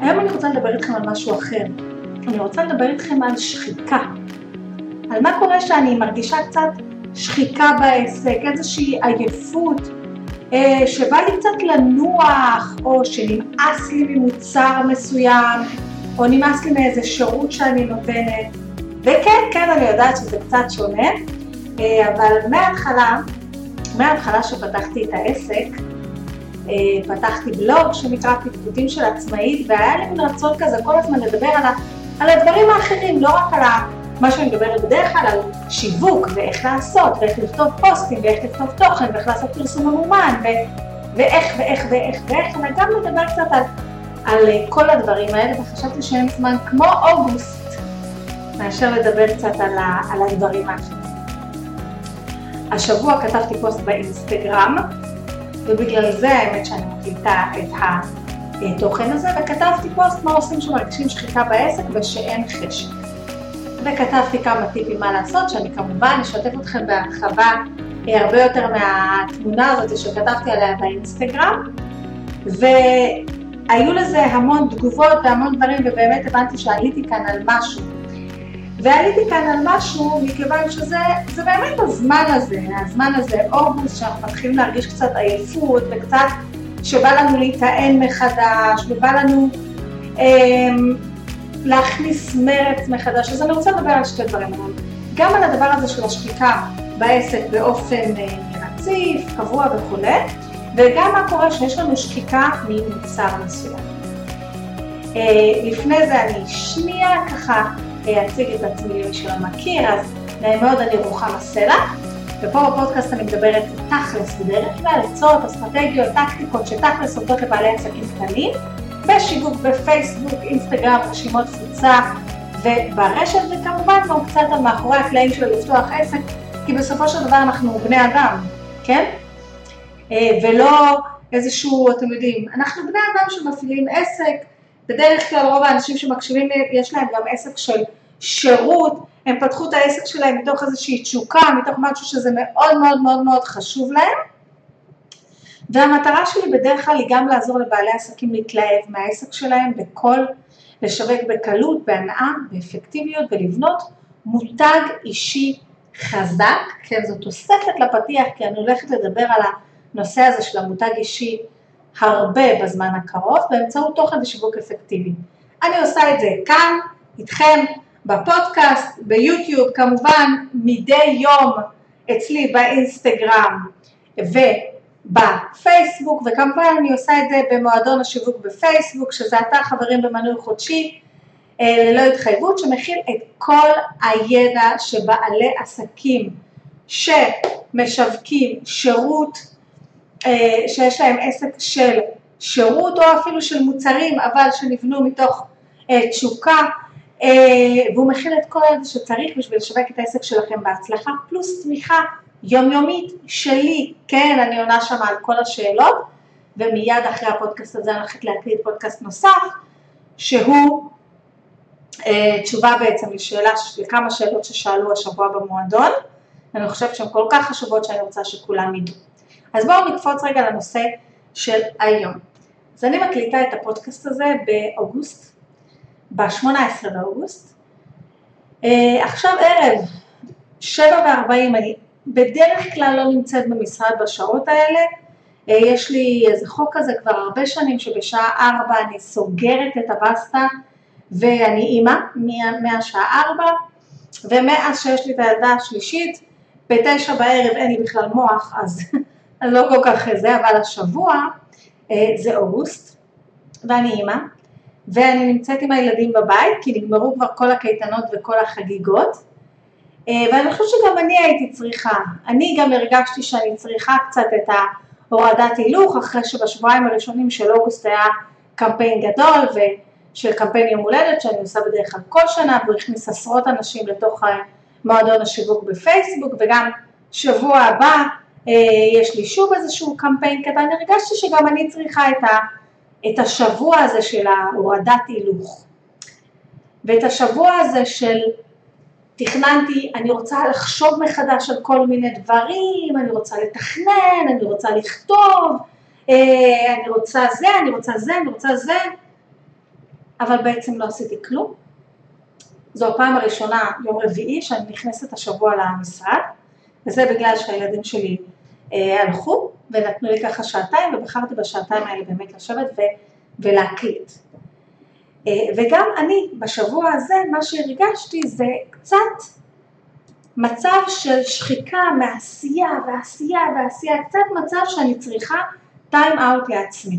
היום אני רוצה לדבר איתכם על משהו אחר. אני רוצה לדבר איתכם על שחיקה. על מה קורה שאני מרגישה קצת שחיקה בעסק, איזושהי עייפות, אה, שבא לי קצת לנוח, או שנמאס לי ממוצר מסוים, או נמאס לי מאיזה שירות שאני נותנת. וכן, כן, אני יודעת שזה קצת שונה, אה, אבל מההתחלה, מההתחלה שפתחתי את העסק, פתחתי בלוג שנקרא פטפוטים של עצמאית, והיה לי מין רצון כזה כל הזמן לדבר על, ה, על הדברים האחרים, לא רק על ה, מה שאני מדברת בדרך כלל, על שיווק, ואיך לעשות, ואיך לכתוב פוסטים, ואיך לכתוב תוכן, ואיך לעשות פרסום ממומן, ו, ואיך ואיך ואיך ואיך, אלא גם לדבר קצת על, על כל הדברים האלה, וחשבתי שאין זמן כמו אוגוסט, מאשר לדבר קצת על, ה, על הדברים האחרים. השבוע כתבתי פוסט באינסטגרם, ובגלל זה האמת שאני מקליטה את התוכן הזה, וכתבתי פוסט מה עושים שמרגישים שחיקה בעסק ושאין חשק. וכתבתי כמה טיפים מה לעשות, שאני כמובן אשתף אתכם בהרחבה הרבה יותר מהתמונה הזאת שכתבתי עליה באינסטגרם, והיו לזה המון תגובות והמון דברים, ובאמת הבנתי שעליתי כאן על משהו. ועליתי כאן על משהו מכיוון שזה באמת הזמן הזה, הזמן הזה, אוגוסט, שאנחנו מתחילים להרגיש קצת עייפות וקצת שבא לנו להיטען מחדש ובא לנו אה, להכניס מרץ מחדש, אז אני רוצה לדבר על שתי דברים גם על הדבר הזה של השחיקה בעסק באופן אה, רציף, קבוע וכולי, וגם מה קורה שיש לנו שחיקה ממוצר מסוים. אה, לפני זה אני שנייה ככה אציג את עצמי למי שלא מכיר, אז נעים מאוד, אני רוחמה סלע, ופה בפודקאסט אני מדברת תכלס בדרך כלל, עצות, אסטרטגיות, טקטיקות שתכלס עובדות לבעלי עסקים קטנים, בשיווק בפייסבוק, אינסטגרם, רשימות תפוצה וברשת, וכמובן גם קצת על מאחורי הקלעים של לפתוח עסק, כי בסופו של דבר אנחנו בני אדם, כן? אה, ולא איזשהו, אתם יודעים, אנחנו בני אדם שמפעילים עסק, בדרך כלל רוב האנשים שמקשיבים יש להם גם עסק של שירות, הם פתחו את העסק שלהם מתוך איזושהי תשוקה, מתוך משהו שזה מאוד מאוד מאוד מאוד חשוב להם. והמטרה שלי בדרך כלל היא גם לעזור לבעלי עסקים להתלהב מהעסק שלהם בכל, לשווק בקלות, בהנאה, באפקטיביות ולבנות מותג אישי חזק, כן זו תוספת לפתיח כי אני הולכת לדבר על הנושא הזה של המותג אישי הרבה בזמן הקרוב באמצעות תוכן ושיווק אפקטיבי. אני עושה את זה כאן, איתכם, בפודקאסט, ביוטיוב, כמובן מדי יום אצלי באינסטגרם ובפייסבוק, וכמובן אני עושה את זה במועדון השיווק בפייסבוק, שזה אתר חברים במנוי חודשי אה, ללא התחייבות, שמכיל את כל הידע שבעלי עסקים שמשווקים שירות שיש להם עסק של שירות או אפילו של מוצרים אבל שנבנו מתוך אה, תשוקה אה, והוא מכיל את כל זה שצריך בשביל לשווק את העסק שלכם בהצלחה פלוס תמיכה יומיומית שלי, כן אני עונה שם על כל השאלות ומיד אחרי הפודקאסט הזה אני הולכת להקליט פודקאסט נוסף שהוא תשובה בעצם לשאלה, לכמה שאלות ששאלו השבוע במועדון. אני חושבת שהן כל כך חשובות שאני רוצה שכולם ידעו אז בואו נקפוץ רגע לנושא של היום. אז אני מקליטה את הפודקאסט הזה באוגוסט, ב-18 באוגוסט. אה, עכשיו ערב, שבע וארבעים, אני בדרך כלל לא נמצאת במשרד בשעות האלה, אה, יש לי איזה חוק כזה כבר הרבה שנים שבשעה ארבע אני סוגרת את הבסטה ואני אימא מהשעה ארבע ומאז שיש לי את הילדה השלישית בתשע בערב אין לי בכלל מוח אז לא כל כך זה, אבל השבוע אה, זה אוגוסט, ואני אימא, ואני נמצאת עם הילדים בבית, כי נגמרו כבר כל הקייטנות וכל החגיגות, אה, ואני חושבת שגם אני הייתי צריכה, אני גם הרגשתי שאני צריכה קצת את ההורדת הילוך, אחרי שבשבועיים הראשונים של אוגוסט היה קמפיין גדול, של קמפיין יום הולדת שאני עושה בדרך כלל כל שנה, והוא הכניס עשרות אנשים לתוך מועדון השיווק בפייסבוק, וגם שבוע הבא אה, יש לי שוב איזשהו קמפיין קטן, הרגשתי שגם אני צריכה את, ה, את השבוע הזה של ההורדת הילוך. ואת השבוע הזה של תכננתי, אני רוצה לחשוב מחדש על כל מיני דברים, אני רוצה לתכנן, אני רוצה לכתוב, אה, אני רוצה זה, אני רוצה זה, אני רוצה זה, אבל בעצם לא עשיתי כלום. זו הפעם הראשונה, יום רביעי, שאני נכנסת השבוע למשרד, וזה בגלל שהילדים שלי אה, הלכו ונתנו לי ככה שעתיים, ובחרתי בשעתיים האלה באמת לשבת ו, ולהקליט. אה, וגם אני בשבוע הזה, מה שהרגשתי זה קצת מצב של שחיקה מעשייה ועשייה ועשייה, קצת מצב שאני צריכה טיים אאוט לעצמי.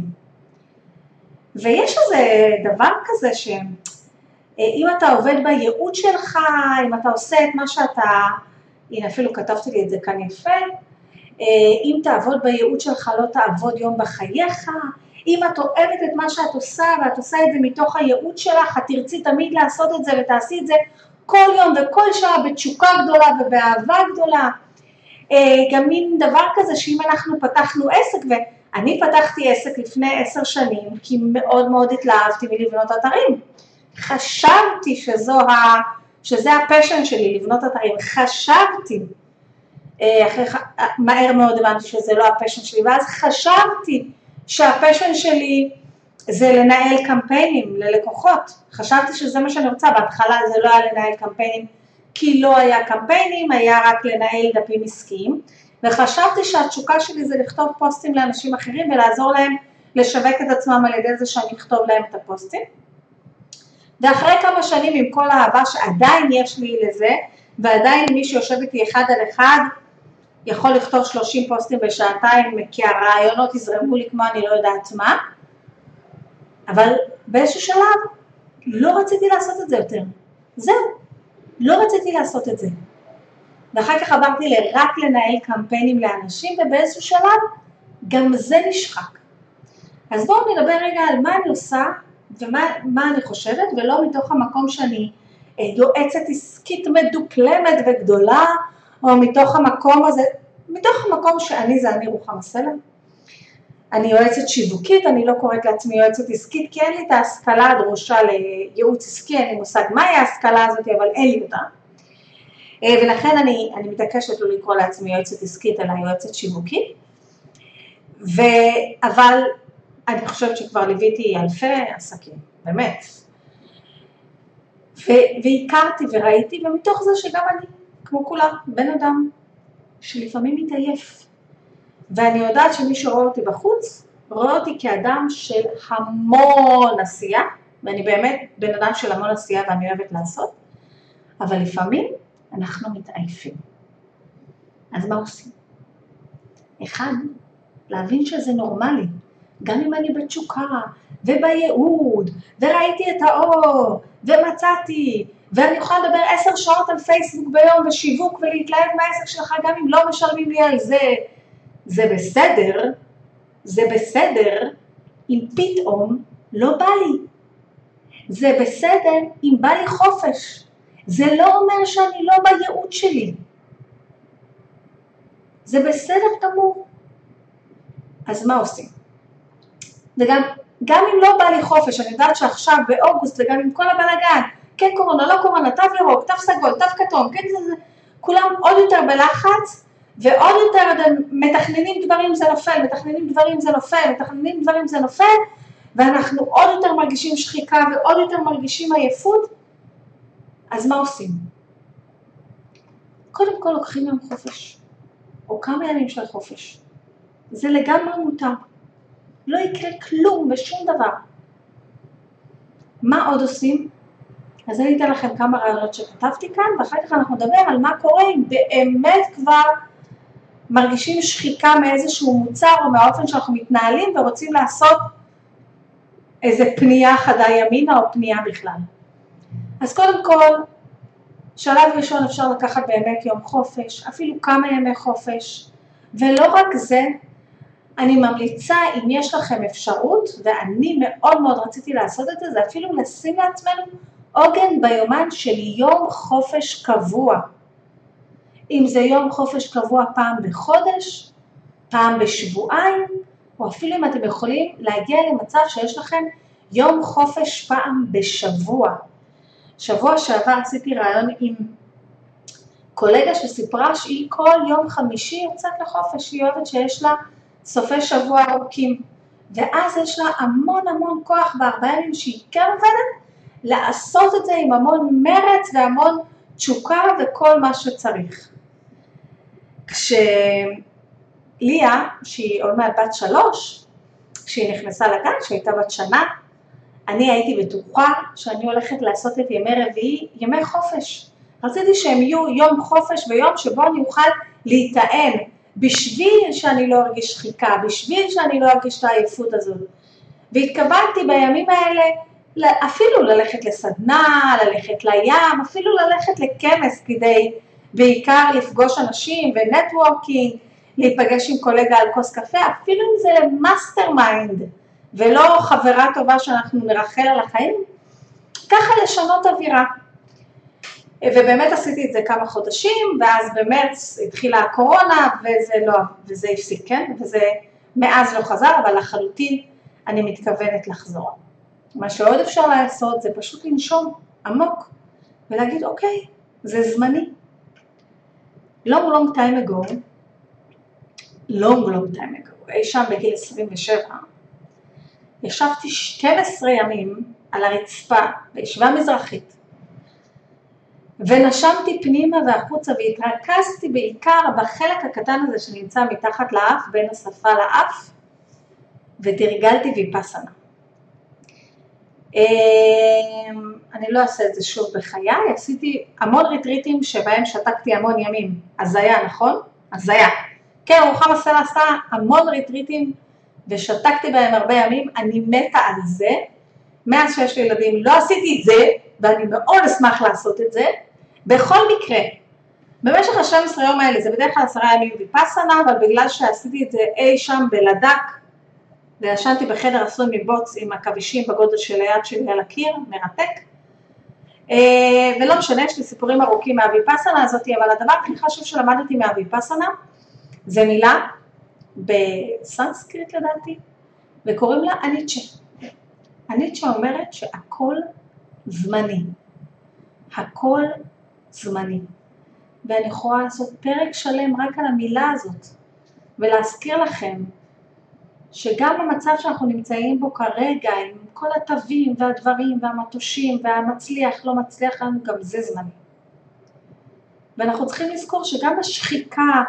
ויש איזה דבר כזה שאם אתה עובד בייעוד שלך, אם אתה עושה את מה שאתה, הנה אפילו כתבתי לי את זה כאן יפה, אם תעבוד בייעוד שלך לא תעבוד יום בחייך, אם את אוהבת את מה שאת עושה ואת עושה את זה מתוך הייעוד שלך, את תרצי תמיד לעשות את זה ותעשי את זה כל יום וכל שעה בתשוקה גדולה ובאהבה גדולה. גם מין דבר כזה שאם אנחנו פתחנו עסק אני פתחתי עסק לפני עשר שנים כי מאוד מאוד התלהבתי מלבנות אתרים. חשבתי שזו ה... שזה ה passion שלי, לבנות אתרים. חשבתי, אה, אחרי, מהר מאוד הבנתי שזה לא ה passion שלי, ואז חשבתי שה passion שלי זה לנהל קמפיינים ללקוחות. חשבתי שזה מה שאני רוצה, בהתחלה זה לא היה לנהל קמפיינים כי לא היה קמפיינים, היה רק לנהל דפים עסקיים. וחשבתי שהתשוקה שלי זה לכתוב פוסטים לאנשים אחרים ולעזור להם לשווק את עצמם על ידי זה שאני אכתוב להם את הפוסטים. ואחרי כמה שנים עם כל האהבה שעדיין יש לי לזה, ועדיין מי שיושב איתי אחד על אחד יכול לכתוב 30 פוסטים בשעתיים כי הרעיונות יזרמו לי כמו אני לא יודעת מה, אבל באיזשהו שלב לא רציתי לעשות את זה יותר. זהו, לא רציתי לעשות את זה. ואחר כך עברתי לרק לנהל קמפיינים לאנשים, ובאיזשהו שלב גם זה נשחק. אז בואו נדבר רגע על מה אני עושה ומה אני חושבת, ולא מתוך המקום שאני אה, יועצת עסקית מדופלמת וגדולה, או מתוך המקום הזה, מתוך המקום שאני זה אני רוחמה סלם. אני יועצת שיווקית, אני לא קוראת לעצמי יועצת עסקית כי אין לי את ההשכלה הדרושה לייעוץ עסקי, אין לי מושג מהי ההשכלה הזאת, אבל אין לי אותה. אה, ולכן אני, אני מתעקשת לא לקרוא לעצמי יועצת עסקית אלא יועצת שיווקית, ו, אבל אני חושבת שכבר ליוויתי אלפי עסקים, באמת, ו, והכרתי וראיתי, ומתוך זה שגם אני, כמו כולם, בן אדם שלפעמים מתעייף, ואני יודעת שמי שרואה אותי בחוץ, רואה אותי כאדם של המון עשייה, ואני באמת בן אדם של המון עשייה ואני אוהבת לעשות, אבל לפעמים אנחנו מתעייפים. אז מה עושים? אחד, להבין שזה נורמלי, גם אם אני בתשוקה ובייעוד, וראיתי את האור, ומצאתי, ואני יכולה לדבר עשר שעות על פייסבוק ביום ושיווק ולהתלהב מהעסק שלך גם אם לא משלמים לי על זה, זה בסדר, זה בסדר אם פתאום לא בא לי. זה בסדר אם בא לי חופש. זה לא אומר שאני לא בייעוד שלי. זה בסדר גמור. אז מה עושים? וגם גם אם לא בא לי חופש, אני יודעת שעכשיו באוגוסט וגם עם כל הבלאגן, כן קורונה, לא קורונה, תו ירוק, תו סגול, תו כתום, כן זה, זה, כולם עוד יותר בלחץ ועוד יותר מתכננים דברים זה נופל, מתכננים דברים זה נופל, מתכננים דברים זה נופל ואנחנו עוד יותר מרגישים שחיקה ועוד יותר מרגישים עייפות אז מה עושים? קודם כל לוקחים יום חופש, או כמה ימים של חופש. זה לגמרי מותר. לא יקרה כלום ושום דבר. מה עוד עושים? אז אני אתן לכם כמה רעיונות שכתבתי כאן, ואחר כך אנחנו נדבר על מה קורה אם באמת כבר מרגישים שחיקה מאיזשהו מוצר או מהאופן שאנחנו מתנהלים ורוצים לעשות איזה פנייה חדה ימינה או פנייה בכלל. אז קודם כל, שלב ראשון אפשר לקחת באמת יום חופש, אפילו כמה ימי חופש, ולא רק זה, אני ממליצה אם יש לכם אפשרות, ואני מאוד מאוד רציתי לעשות את זה, זה אפילו לשים לעצמנו עוגן ביומן של יום חופש קבוע. אם זה יום חופש קבוע פעם בחודש, פעם בשבועיים, או אפילו אם אתם יכולים להגיע למצב שיש לכם יום חופש פעם בשבוע. שבוע שעבר עשיתי ראיון עם קולגה שסיפרה שהיא כל יום חמישי יוצאת לחופש, היא אוהבת שיש לה סופי שבוע ארוכים. ואז יש לה המון המון כוח בארבעה ימים שהיא כן עובדת, לעשות את זה עם המון מרץ והמון תשוקה וכל מה שצריך. כשליה, שהיא עוד מעט בת שלוש, כשהיא נכנסה לגן, כשהייתה בת שנה, אני הייתי בטוחה שאני הולכת לעשות את ימי רביעי ימי חופש. רציתי שהם יהיו יום חופש ויום שבו אני אוכל להיטען, בשביל שאני לא ארגיש שחיקה, בשביל שאני לא ארגיש את העייפות הזאת. והתכוונתי בימים האלה אפילו ללכת לסדנה, ללכת לים, אפילו ללכת לכנס כדי בעיקר לפגוש אנשים ו networking, להיפגש עם קולגה על כוס קפה, אפילו אם זה ל mastermind ולא חברה טובה שאנחנו נרכל על החיים, ככה לשנות אווירה. ובאמת עשיתי את זה כמה חודשים, ואז במרץ התחילה הקורונה וזה לא, וזה הפסיק, כן? וזה מאז לא חזר, אבל לחלוטין אני מתכוונת לחזור. מה שעוד אפשר לעשות זה פשוט לנשום עמוק ולהגיד אוקיי, זה זמני. long long time ago, long long time ago, אי שם בגיל 27, ישבתי 12 ימים על הרצפה בישיבה מזרחית ונשמתי פנימה והחוצה והתרכזתי בעיקר בחלק הקטן הזה שנמצא מתחת לאף, בין השפה לאף, ותרגלתי ויפסנה. אמ, אני לא אעשה את זה שוב בחיי, עשיתי המון ריטריטים שבהם שתקתי המון ימים, הזיה נכון? הזיה. כן, רוחמה סלע עשתה המון ריטריטים ושתקתי בהם הרבה ימים, אני מתה על זה, מאז שיש לי ילדים לא עשיתי את זה, ואני מאוד אשמח לעשות את זה, בכל מקרה, במשך ה-12 יום האלה, זה בדרך כלל עשרה ימים ויפסנה, אבל בגלל שעשיתי את זה אי שם בלדק, וישנתי בחדר עשוי מבוץ עם עכבישים בגודל של היד שלי על הקיר, מרתק. אה, ולא משנה, יש לי סיפורים ארוכים מהוויפסנה הזאת, אבל הדבר הכי חשוב שלמדתי מהוויפסנה זה מילה בסנסקריט לדעתי, וקוראים לה אניצ'ה. אניצ'ה אומרת שהכל זמני. הכל זמני. ואני יכולה לעשות פרק שלם רק על המילה הזאת, ולהזכיר לכם שגם במצב שאנחנו נמצאים בו כרגע, עם כל התווים והדברים והמטושים והמצליח, לא מצליח לנו, גם זה זמני. ואנחנו צריכים לזכור שגם השחיקה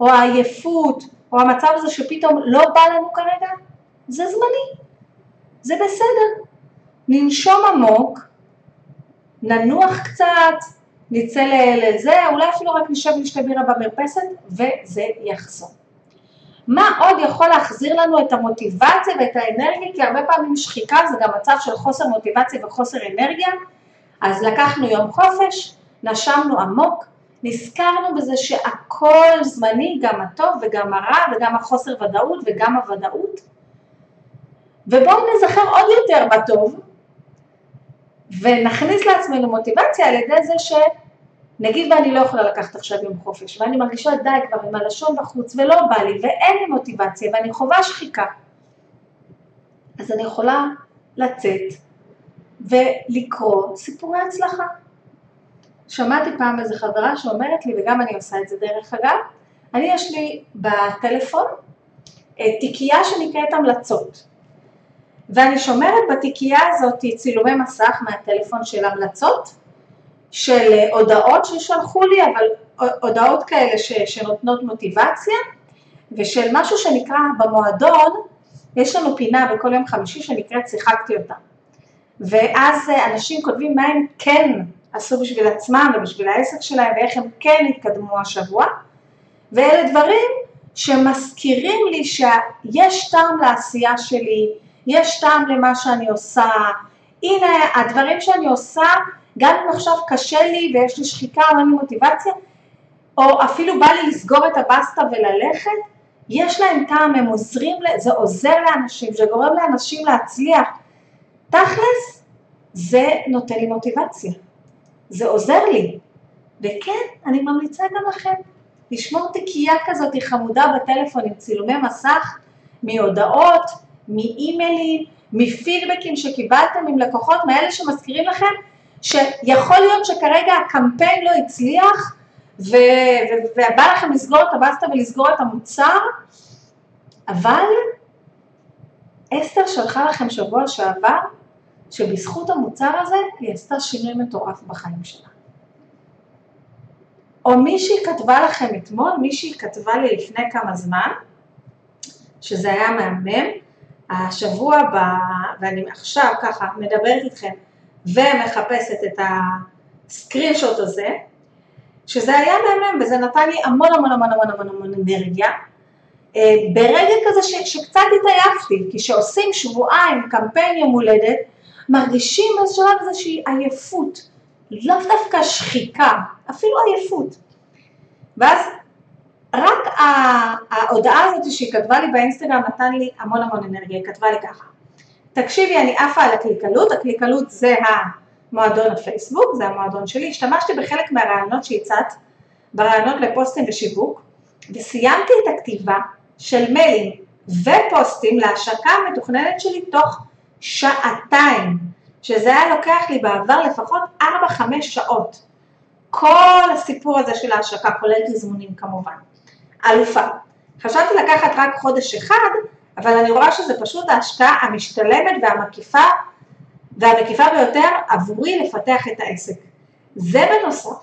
או העייפות או המצב הזה שפתאום לא בא לנו כרגע, זה זמני, זה בסדר. ננשום עמוק, ננוח קצת, נצא לזה, אולי אפילו רק נשב לשתי בירה במרפסת וזה יחזור. מה עוד יכול להחזיר לנו את המוטיבציה ואת האנרגיה, כי הרבה פעמים שחיקה זה גם מצב של חוסר מוטיבציה וחוסר אנרגיה, אז לקחנו יום חופש, נשמנו עמוק, נזכרנו בזה שהכל זמני, גם הטוב וגם הרע וגם החוסר ודאות וגם הוודאות, ובואו נזכר עוד יותר בטוב, ונכניס לעצמנו מוטיבציה על ידי זה שנגיד ואני לא יכולה לקחת עכשיו יום חופש ואני מרגישה די כבר עם הלשון בחוץ ולא בא לי ואין לי מוטיבציה ואני חווה שחיקה אז אני יכולה לצאת ולקרוא סיפורי הצלחה. שמעתי פעם איזה חברה שאומרת לי, וגם אני עושה את זה דרך אגב, אני יש לי בטלפון תיקייה שנקראת המלצות. ואני שומרת בתיקייה הזאת צילומי מסך מהטלפון של המלצות, של הודעות ששלחו לי, אבל הודעות כאלה ש, שנותנות מוטיבציה, ושל משהו שנקרא במועדון, יש לנו פינה בכל יום חמישי שנקראת שיחקתי אותה. ואז אנשים כותבים מה הם כן עשו בשביל עצמם ובשביל העסק שלהם ואיך הם כן התקדמו השבוע, ואלה דברים שמזכירים לי שיש טעם לעשייה שלי, יש טעם למה שאני עושה, הנה הדברים שאני עושה, גם אם עכשיו קשה לי ויש לי שחיקה או אין לי מוטיבציה, או אפילו בא לי לסגור את הבסטה וללכת, יש להם טעם, הם עוזרים, זה עוזר לאנשים, זה גורם לאנשים להצליח. תכלס, זה נותן לי מוטיבציה, זה עוזר לי, וכן, אני ממליצה גם לכם, לשמור תיקייה כזאת חמודה בטלפון עם צילומי מסך, מהודעות, מאימיילים, מפידבקים שקיבלתם עם לקוחות, מאלה שמזכירים לכם שיכול להיות שכרגע הקמפיין לא הצליח ובא לכם לסגור את הבסטה ולסגור את המוצר, אבל אסתר שלחה לכם שבוע שעבר, שבזכות המוצר הזה היא עשתה שינוי מטורף בחיים שלה. או מישהי כתבה לכם אתמול, מישהי כתבה לי לפני כמה זמן, שזה היה מהמם, השבוע, ב... ואני עכשיו ככה מדברת איתכם ומחפשת את הסקרינשוט הזה, שזה היה מהמם וזה נתן לי המון המון המון המון המון המון אנרגיה. אה, ברגע כזה ש, שקצת התעייפתי, כי כשעושים שבועיים קמפיין יום הולדת, מרגישים בשלב איזושהי עייפות, לאו דווקא שחיקה, אפילו עייפות. ואז רק ההודעה הזאת שהיא כתבה לי באינסטגרם נתן לי המון המון אנרגיה, היא כתבה לי ככה, תקשיבי אני עפה על הקליקלות, הקליקלות זה המועדון הפייסבוק, זה המועדון שלי, השתמשתי בחלק מהרעיונות שהצעת, ברעיונות לפוסטים ושיווק, וסיימתי את הכתיבה של מיילים ופוסטים להשקה המתוכננת שלי תוך שעתיים, שזה היה לוקח לי בעבר לפחות 4-5 שעות. כל הסיפור הזה של ההשקה, כולל תזמונים כמובן. אלופה. חשבתי לקחת רק חודש אחד, אבל אני רואה שזה פשוט ההשקעה המשתלמת והמקיפה והמקיפה ביותר עבורי לפתח את העסק. זה בנוסף,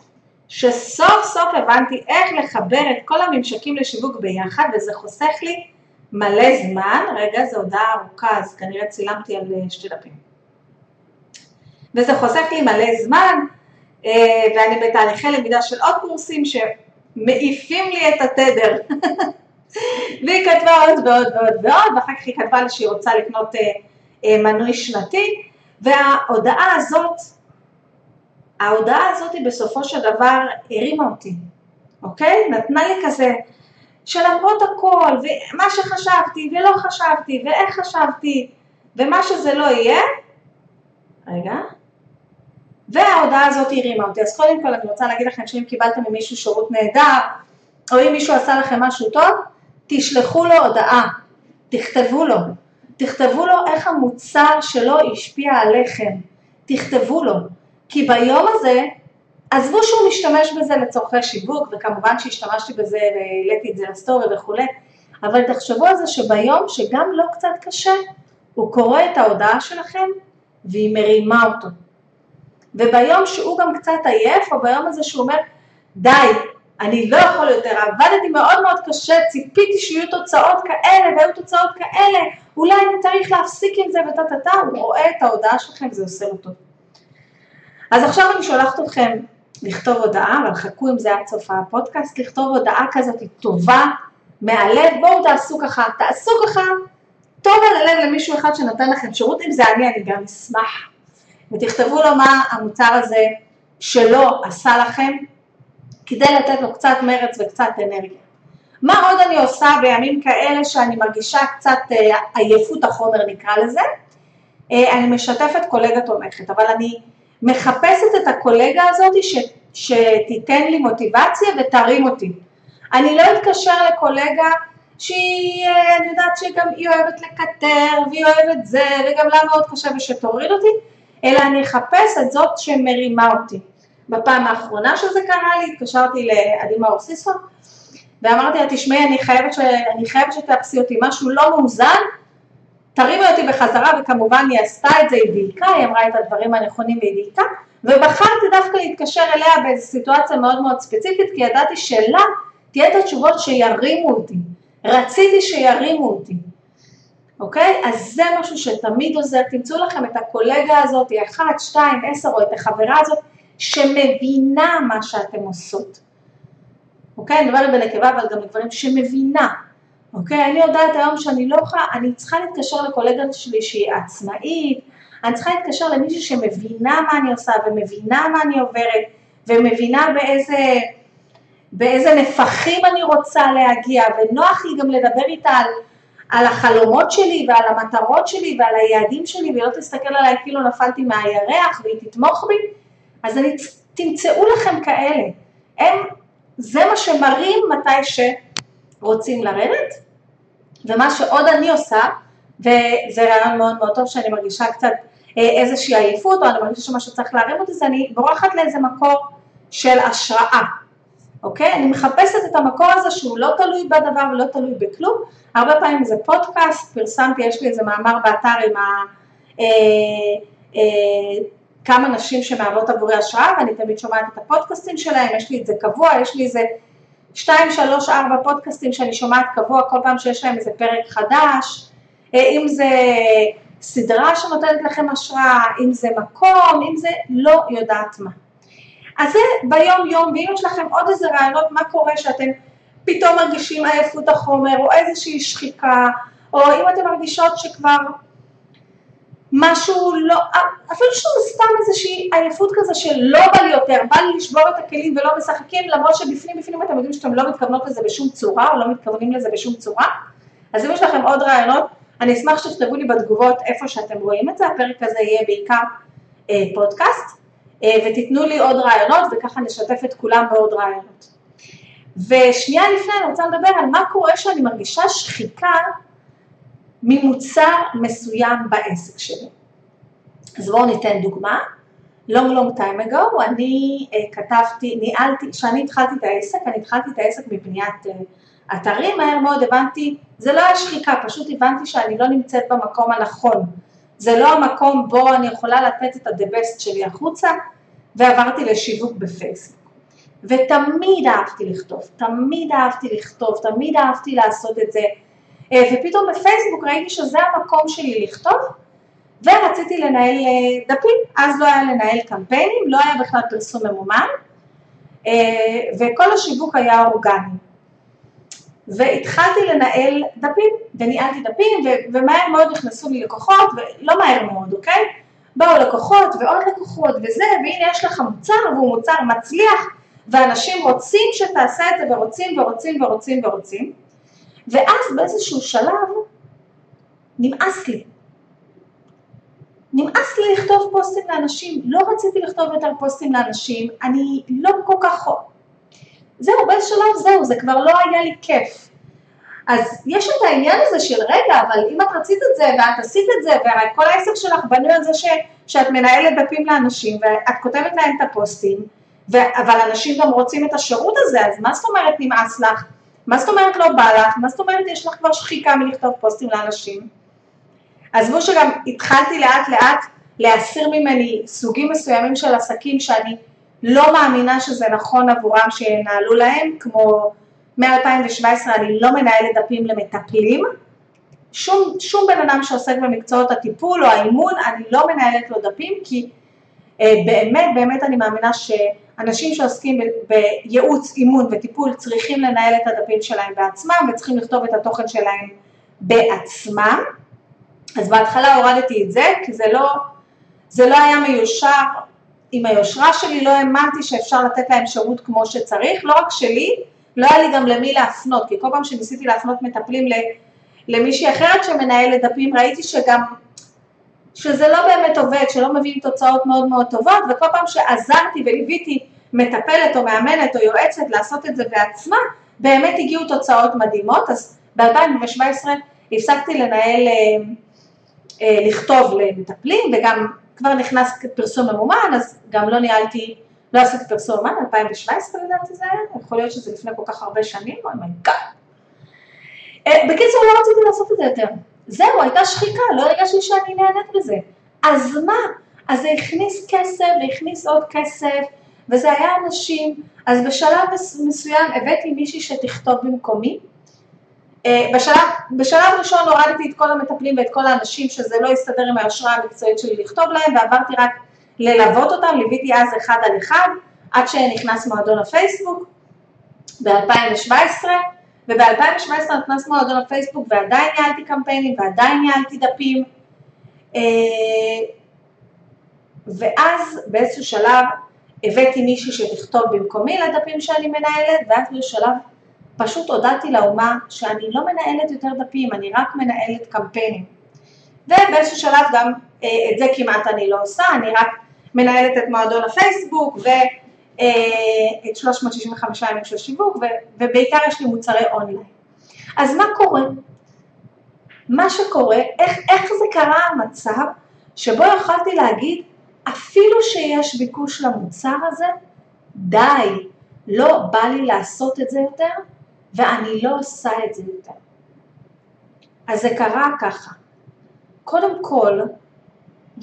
שסוף סוף הבנתי איך לחבר את כל הממשקים לשיווק ביחד, וזה חוסך לי מלא זמן, רגע, זו הודעה ארוכה, אז כנראה צילמתי על אה, שתי דפים. וזה חוסך לי מלא זמן, אה, ואני בתהליכי למידה של עוד קורסים שמעיפים לי את התדר. והיא כתבה עוד ועוד ועוד ועוד, ואחר כך היא כתבה לי שהיא רוצה לקנות אה, אה, מנוי שנתי, וההודעה הזאת, ההודעה הזאת בסופו של דבר הרימה אותי, אוקיי? נתנה לי כזה, שלמרות הכל, ומה שחשבתי ולא חשבתי, ואיך חשבתי, ומה שזה לא יהיה, רגע, וההודעה הזאת הרימה אותי. אז קודם כל אני רוצה להגיד לכם שאם קיבלתם ממישהו שירות נהדר, או אם מישהו עשה לכם משהו טוב, תשלחו לו הודעה, תכתבו לו, תכתבו לו איך המוצר שלו השפיע עליכם, תכתבו לו, כי ביום הזה, עזבו שהוא משתמש בזה לצורכי שיווק, וכמובן שהשתמשתי בזה והעליתי את זה לסטורי וכולי, אבל תחשבו על זה שביום שגם לא קצת קשה, הוא קורא את ההודעה שלכם והיא מרימה אותו. וביום שהוא גם קצת עייף, או ביום הזה שהוא אומר, די, אני לא יכול יותר, עבדתי מאוד מאוד קשה, ציפיתי שיהיו תוצאות כאלה והיו תוצאות כאלה, אולי אני צריך להפסיק עם זה וטה טה טה, הוא רואה את ההודעה שלכם וזה עושה לו. אז עכשיו אני שולחת אתכם לכתוב הודעה, אבל חכו עם זה עד סוף הפודקאסט, לכתוב הודעה כזאת טובה, מהלב, בואו תעשו ככה, תעשו ככה, טוב על הלב למישהו אחד שנתן לכם שירות, אם זה אני, אני גם אשמח. ותכתבו לו מה המוצר הזה שלא עשה לכם, כדי לתת לו קצת מרץ וקצת אנרגיה. מה עוד אני עושה בימים כאלה שאני מרגישה קצת אה, עייפות החומר נקרא לזה? אה, אני משתפת קולגה תומכת, אבל אני מחפשת את הקולגה הזאת ש, שתיתן לי מוטיבציה ותרים אותי. אני לא אתקשר לקולגה שהיא, אה, אני יודעת שגם היא אוהבת לקטר והיא אוהבת זה וגם לה מאוד קשה ושתוריד אותי, אלא אני אחפש את זאת שמרימה אותי. בפעם האחרונה שזה קרה לי, התקשרתי לעדי מאור סיסו, ואמרתי לה, תשמעי, אני חייבת, ש... חייבת שתאפסי אותי, משהו לא מאוזן, תרימי אותי בחזרה, וכמובן היא עשתה את זה, היא דייקה, היא אמרה את הדברים הנכונים והיא דייקה, ובחרתי דווקא להתקשר אליה באיזו סיטואציה מאוד מאוד ספציפית, כי ידעתי שלה תהיה את התשובות שירימו אותי, רציתי שירימו אותי. אוקיי? אז זה משהו שתמיד עוזר, תמצאו לכם את הקולגה הזאת, אחת, שתיים, עשר, או את החברה הזאת, שמבינה מה שאתם עושות. אוקיי? אני מדברת בנקבה, אבל גם לגברים שמבינה. אוקיי? אני יודעת היום שאני לא יכולה, אני צריכה להתקשר לקולגה שלי שהיא עצמאית, אני צריכה להתקשר למישהי שמבינה מה אני עושה ומבינה מה אני עוברת ומבינה באיזה, באיזה נפחים אני רוצה להגיע ונוח לי גם לדבר איתה על על החלומות שלי ועל המטרות שלי ועל היעדים שלי והיא לא תסתכל עליי כאילו נפלתי מהירח והיא תתמוך בי, אז אני, תמצאו לכם כאלה. הם, זה מה שמראים מתי שרוצים לרדת, ומה שעוד אני עושה, וזה רעיון מאוד מאוד טוב שאני מרגישה קצת אה, איזושהי עייפות, או אני מרגישה שמשהו צריך להרים אותי, זה אני בורחת לאיזה מקור של השראה. אוקיי? אני מחפשת את המקור הזה שהוא לא תלוי בדבר ולא תלוי בכלום, הרבה פעמים זה פודקאסט, פרסמתי, יש לי איזה מאמר באתר עם ה... אה, אה, כמה נשים שמהוות עבורי השראה ואני תמיד שומעת את הפודקאסטים שלהם, יש לי את זה קבוע, יש לי איזה שתיים, שלוש, ארבע פודקאסטים שאני שומעת קבוע כל פעם שיש להם איזה פרק חדש, אה, אם זה סדרה שנותנת לכם השראה, אם זה מקום, אם זה לא יודעת מה. אז זה ביום יום, ואם יש לכם עוד איזה רעיונות מה קורה שאתם פתאום מרגישים עייפות החומר או איזושהי שחיקה, או אם אתם מרגישות שכבר משהו לא, אפילו שהוא סתם איזושהי עייפות כזה שלא בא לי יותר, בא לי לשבור את הכלים ולא משחקים, למרות שבפנים בפנים אתם יודעים שאתם לא מתכוונות לזה בשום צורה או לא מתכוונים לזה בשום צורה, אז אם יש לכם עוד רעיונות, אני אשמח שתכתבו לי בתגובות איפה שאתם רואים את זה, הפרק הזה יהיה בעיקר אה, פודקאסט, אה, ותיתנו לי עוד רעיונות וככה נשתף את כולם בעוד רעיונות. ושנייה לפני אני רוצה לדבר על מה קורה שאני מרגישה שחיקה ממוצר מסוים בעסק שלי. אז בואו ניתן דוגמה. long long time ago אני uh, כתבתי, ניהלתי, כשאני התחלתי את העסק, אני התחלתי את העסק מבניית uh, אתרים, מהר מאוד הבנתי, זה לא היה שחיקה, פשוט הבנתי שאני לא נמצאת במקום הנכון. זה לא המקום בו אני יכולה לתת את ה-the best שלי החוצה, ועברתי לשיווק בפייסבוק. ותמיד אהבתי לכתוב, תמיד אהבתי לכתוב, תמיד אהבתי לעשות את זה, ופתאום בפייסבוק ראיתי שזה המקום שלי לכתוב, ורציתי לנהל אה, דפים, אז לא היה לנהל קמפיינים, לא היה בכלל פרסום ממומן, אה, וכל השיווק היה אורגני. והתחלתי לנהל דפים, וניהלתי דפים, ומהר מאוד נכנסו לי לקוחות, ולא מהר מאוד, אוקיי? באו לקוחות ועוד לקוחות וזה, והנה יש לך מוצר והוא מוצר מצליח, ואנשים רוצים שתעשה את זה ורוצים ורוצים ורוצים ורוצים, ואז באיזשהו שלב נמאס לי. נמאס לי לכתוב פוסטים לאנשים, לא רציתי לכתוב יותר פוסטים לאנשים, אני לא כל כך... זהו, באיזשהו שלב זהו, זה כבר לא היה לי כיף. אז יש את העניין הזה של רגע, אבל אם את רצית את זה ואת עשית את זה, וכל העסק שלך בנוי על זה ש, שאת מנהלת דפים לאנשים ואת כותבת להם את הפוסטים, ו, אבל אנשים גם רוצים את השירות הזה, אז מה זאת אומרת נמאס לך? מה זאת אומרת לא בא לך? מה זאת אומרת יש לך כבר שחיקה מלכתוב פוסטים לאנשים? עזבו שגם התחלתי לאט לאט להסיר ממני סוגים מסוימים של עסקים שאני לא מאמינה שזה נכון עבורם שינהלו להם, כמו מ-2017 אני לא מנהלת דפים למטפלים, שום, שום בן אדם שעוסק במקצועות הטיפול או האימון, אני לא מנהלת לו דפים, כי אה, באמת באמת אני מאמינה שאנשים שעוסקים בייעוץ, אימון וטיפול צריכים לנהל את הדפים שלהם בעצמם וצריכים לכתוב את התוכן שלהם בעצמם. אז בהתחלה הורדתי את זה, כי זה לא, זה לא היה מיושר עם היושרה שלי, לא האמנתי שאפשר לתת להם שירות כמו שצריך, לא רק שלי, לא היה לי גם למי להפנות, כי כל פעם שניסיתי להפנות מטפלים למישהי אחרת שמנהלת דפים, ראיתי שגם, שזה לא באמת עובד, שלא מביאים תוצאות מאוד מאוד טובות, וכל פעם שעזרתי וליוויתי מטפלת או מאמנת או יועצת לעשות את זה בעצמה, באמת הגיעו תוצאות מדהימות, אז ב-2017 הפסקתי לנהל, אה, אה, לכתוב למטפלים, וגם כבר נכנס פרסום ממומן, אז גם לא ניהלתי לא עשיתי פרסום ממומן, 2017 לדעתי זה היה, יכול להיות שזה לפני כל כך הרבה שנים, oh my god. אה, בקיצור, לא רציתי לעשות את זה יותר. זהו, הייתה שחיקה, לא הרגשתי שאני נהנית בזה. אז מה? אז זה הכניס כסף והכניס עוד כסף, וזה היה אנשים, אז בשלב מסוים הבאתי מישהי שתכתוב במקומי. אה, בשלב, בשלב ראשון הורדתי את כל המטפלים ואת כל האנשים שזה לא הסתדר עם היושרה המקצועית שלי לכתוב להם, ועברתי רק ללוות אותם, ליוויתי אז אחד על אחד, עד שנכנס מועדון הפייסבוק ב-2017, וב-2017 נכנס מועדון הפייסבוק ועדיין ניהלתי קמפיינים ועדיין ניהלתי דפים, אה, ואז באיזשהו שלב הבאתי מישהי שתכתוב במקומי לדפים שאני מנהלת, ואז בשלב פשוט הודעתי לאומה שאני לא מנהלת יותר דפים, אני רק מנהלת קמפיינים. ובאיזשהו שלב גם אה, את זה כמעט אני לא עושה, אני רק מנהלת את מועדון הפייסבוק ואת 365 ימים של שיווק ובעיקר יש לי מוצרי אונליין. אז מה קורה? מה שקורה, איך, איך זה קרה המצב שבו יכולתי להגיד אפילו שיש ביקוש למוצר הזה, די, לא בא לי לעשות את זה יותר, ואני לא עושה את זה יותר. אז זה קרה ככה. קודם כל,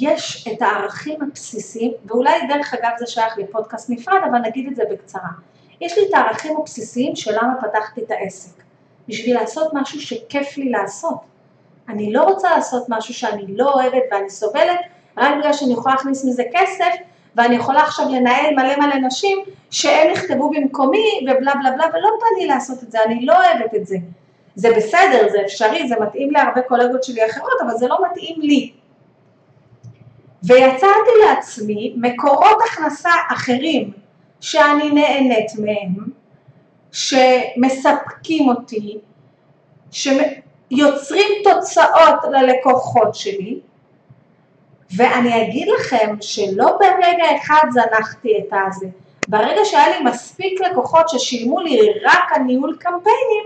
יש את הערכים הבסיסיים, ואולי דרך אגב זה שייך לפודקאסט נפרד, אבל נגיד את זה בקצרה. יש לי את הערכים הבסיסיים של למה פתחתי את העסק. בשביל לעשות משהו שכיף לי לעשות. אני לא רוצה לעשות משהו שאני לא אוהבת ואני סובלת, רק בגלל שאני יכולה להכניס מזה כסף, ואני יכולה עכשיו לנהל מלא מלא נשים שהם יכתבו במקומי ובלה בלה בלה, ולא בא לי לעשות את זה, אני לא אוהבת את זה. זה בסדר, זה אפשרי, זה מתאים להרבה קולגות שלי אחרות, אבל זה לא מתאים לי. ויצרתי לעצמי מקורות הכנסה אחרים שאני נהנית מהם, שמספקים אותי, שיוצרים תוצאות ללקוחות שלי, ואני אגיד לכם שלא ברגע אחד זנחתי את הזה, ברגע שהיה לי מספיק לקוחות ששילמו לי רק על ניהול קמפיינים,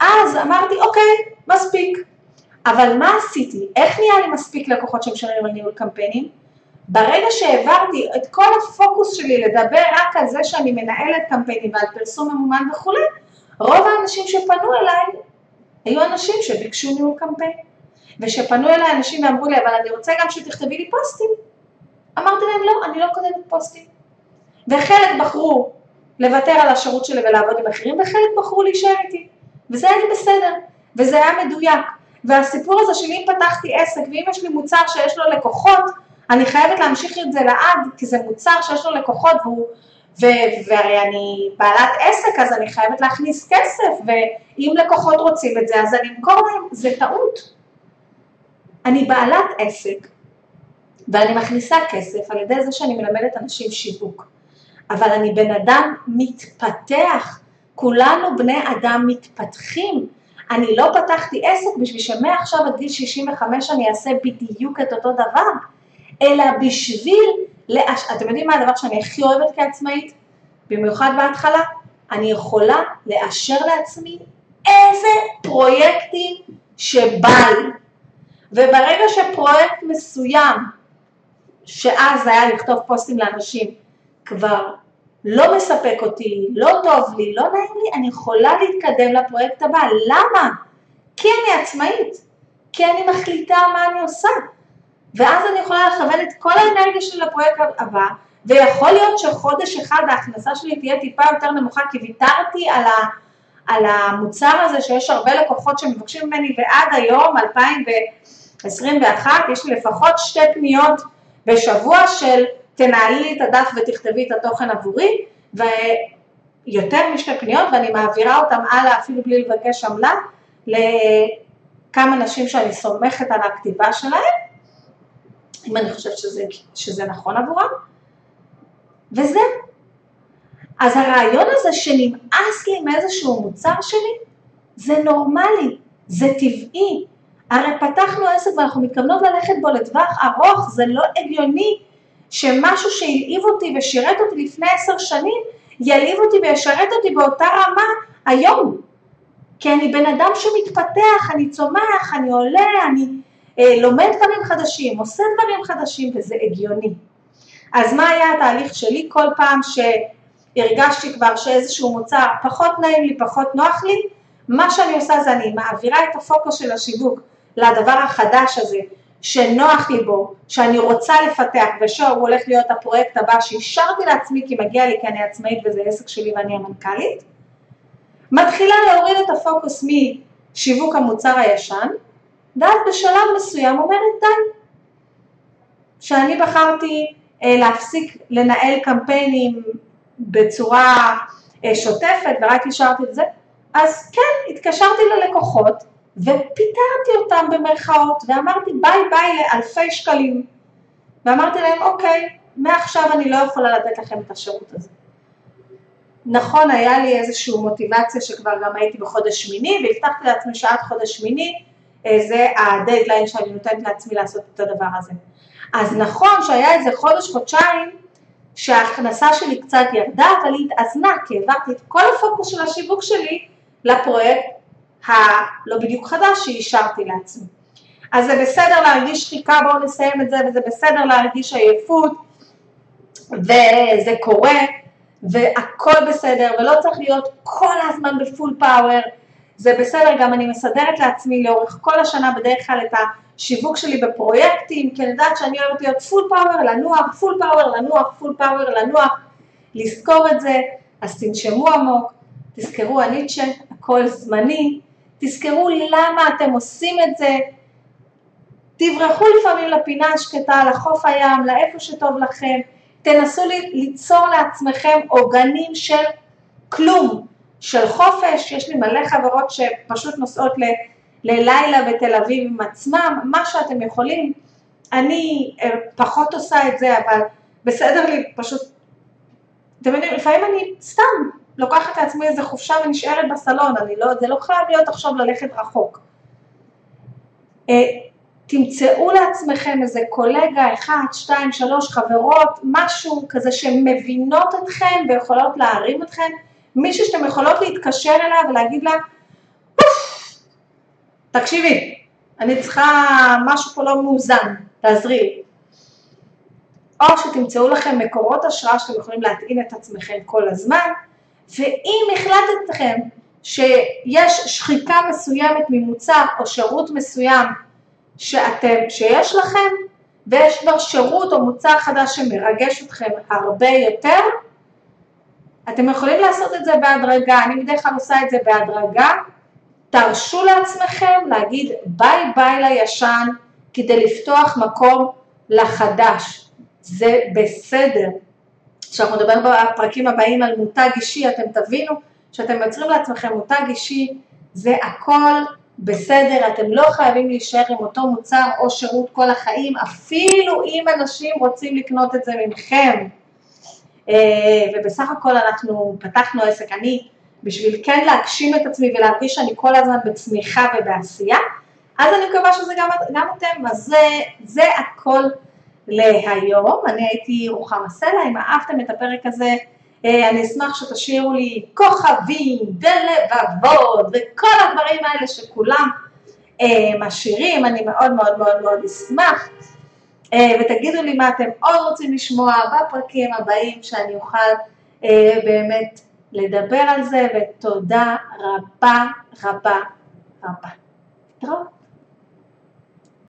אז אמרתי אוקיי, מספיק. אבל מה עשיתי? איך נהיה לי מספיק לקוחות שמשלמים על ניהול קמפיינים? ברגע שהעברתי את כל הפוקוס שלי לדבר רק על זה שאני מנהלת קמפיינים ועל פרסום ממומן וכולי, רוב האנשים שפנו אליי היו אנשים שביקשו ניהול קמפיין. ושפנו אליי אנשים ואמרו לי, אבל אני רוצה גם שתכתבי לי פוסטים. אמרתי להם, לא, אני לא כותבת פוסטים. וחלק בחרו לוותר על השירות שלי ולעבוד עם אחרים, וחלק בחרו להישאר איתי. וזה היה לי בסדר, וזה היה מדויק. והסיפור הזה של אם פתחתי עסק ואם יש לי מוצר שיש לו לקוחות, אני חייבת להמשיך את זה לעד, כי זה מוצר שיש לו לקוחות והוא, ו, והרי אני בעלת עסק אז אני חייבת להכניס כסף, ואם לקוחות רוצים את זה אז אני אמכור להם, זה טעות. אני בעלת עסק ואני מכניסה כסף על ידי זה שאני מלמדת אנשים שיווק, אבל אני בן אדם מתפתח, כולנו בני אדם מתפתחים. אני לא פתחתי עסק בשביל שמעכשיו עד גיל 65 אני אעשה בדיוק את אותו דבר, אלא בשביל, לאש... אתם יודעים מה הדבר שאני הכי אוהבת כעצמאית? במיוחד בהתחלה, אני יכולה לאשר לעצמי איזה פרויקטים שבא לי. וברגע שפרויקט מסוים, שאז היה לכתוב פוסטים לאנשים, כבר לא מספק אותי, לא טוב לי, לא נעים לי, אני יכולה להתקדם לפרויקט הבא. למה? כי אני עצמאית, כי אני מחליטה מה אני עושה. ואז אני יכולה לכוון את כל האנרגיה שלי לפרויקט הבא, ויכול להיות שחודש אחד ההכנסה שלי תהיה טיפה יותר נמוכה, כי ויתרתי על, ה, על המוצר הזה שיש הרבה לקוחות שמבקשים ממני, ועד היום, 2021, יש לי לפחות שתי פניות בשבוע של תנהלי לי את הדף ותכתבי את התוכן עבורי, ויותר משתי פניות, ואני מעבירה אותם הלאה אפילו בלי לבקש עמלה, לכמה נשים שאני סומכת על הכתיבה שלהם, אם אני חושבת שזה, שזה נכון עבורם, וזה. אז הרעיון הזה שנמאס לי מאיזשהו מוצר שלי, זה נורמלי, זה טבעי. הרי פתחנו עסק ואנחנו מתכוונות ללכת בו לטווח ארוך, זה לא הגיוני שמשהו שהלהיב אותי ושירת אותי לפני עשר שנים, יעליב אותי וישרת אותי באותה רמה היום. כי אני בן אדם שמתפתח, אני צומח, אני עולה, אני אה, לומד דברים חדשים, עושה דברים חדשים וזה הגיוני. אז מה היה התהליך שלי? כל פעם שהרגשתי כבר שאיזשהו מוצר פחות נעים לי, פחות נוח לי, מה שאני עושה זה אני מעבירה את הפוקוס של השיווק לדבר החדש הזה, שנוח לי בו, שאני רוצה לפתח ושהוא הולך להיות הפרויקט הבא שאישרתי לעצמי כי מגיע לי כי אני עצמאית וזה עסק שלי ואני המנכ"לית, מתחילה להוריד את הפוקוס משיווק המוצר הישן ואז בשלב מסוים אומרת די, שאני בחרתי אה, להפסיק לנהל קמפיינים בצורה אה, שוטפת ורק אישרתי את זה, אז כן, התקשרתי ללקוחות ופיטרתי אותם במרכאות ואמרתי ביי ביי לאלפי שקלים ואמרתי להם אוקיי, מעכשיו אני לא יכולה לתת לכם את השירות הזה. נכון, היה לי איזושהי מוטיבציה שכבר גם הייתי בחודש שמיני והבטחתי לעצמי שעד חודש שמיני אה, זה הדדליין שאני נותנת לעצמי לעשות את הדבר הזה. אז נכון שהיה איזה חודש, חודשיים, שההכנסה שלי קצת ירדה, אבל היא התאזנה, כי העברתי את כל הפוקוס של השיווק שלי לפרויקט הלא בדיוק חדש שאישרתי לעצמי. אז זה בסדר להרגיש שחיקה, בואו נסיים את זה, וזה בסדר להרגיש עייפות, וזה קורה, והכל בסדר, ולא צריך להיות כל הזמן בפול פאוור, זה בסדר, גם אני מסדרת לעצמי לאורך כל השנה בדרך כלל את השיווק שלי בפרויקטים, כי אני יודעת שאני אוהבת להיות full power, לנוח, full power, לנוח, full power, לנוח, לזכור את זה, אז תנשמו עמוק, תזכרו הניטשה, הכל זמני, תזכרו למה אתם עושים את זה, תברחו לפעמים לפינה השקטה, לחוף הים, לאיפה שטוב לכם, תנסו ליצור לעצמכם עוגנים של כלום, של חופש, יש לי מלא חברות שפשוט נוסעות ל, ללילה בתל אביב עם עצמם, מה שאתם יכולים, אני אה, פחות עושה את זה, אבל בסדר לי, פשוט, אתם יודעים, לפעמים אני סתם לוקחת לעצמי איזה חופשה ונשארת בסלון, אני לא, זה לא חייב להיות עכשיו ללכת רחוק. אה, תמצאו לעצמכם איזה קולגה, אחת, שתיים, שלוש חברות, משהו כזה שמבינות אתכם ויכולות להרים אתכם, מישהו שאתם יכולות להתקשר אליו ולהגיד לה, תקשיבי, אני צריכה, משהו פה לא מאוזן, תעזרי. או שתמצאו לכם מקורות השראה שאתם יכולים להטעין את עצמכם כל הזמן, ואם החלטתם שיש שחיקה מסוימת ממוצר או שירות מסוים שאתם, שיש לכם, ויש כבר שירות או מוצר חדש שמרגש אתכם הרבה יותר, אתם יכולים לעשות את זה בהדרגה, אני בדרך כלל עושה את זה בהדרגה, תרשו לעצמכם להגיד ביי ביי לישן כדי לפתוח מקום לחדש, זה בסדר. כשאנחנו נדבר בפרקים הבאים על מותג אישי, אתם תבינו שאתם יוצרים לעצמכם מותג אישי, זה הכל בסדר, אתם לא חייבים להישאר עם אותו מוצר או שירות כל החיים, אפילו אם אנשים רוצים לקנות את זה ממכם. אה, ובסך הכל אנחנו פתחנו עסק, אני בשביל כן להגשים את עצמי ולהרגיש שאני כל הזמן בצמיחה ובעשייה, אז אני מקווה שזה גם, גם אתם, אז זה, זה הכל להיום, אני הייתי רוחמה סלע, אם אהבתם את הפרק הזה, אה, אני אשמח שתשאירו לי כוכבים ולבבות וכל הדברים האלה שכולם אה, משאירים, אני מאוד מאוד מאוד מאוד אשמח. אה, ותגידו לי מה אתם עוד רוצים לשמוע בפרקים הבאים שאני אוכל באמת לדבר על זה, ותודה רבה רבה רבה. תראו.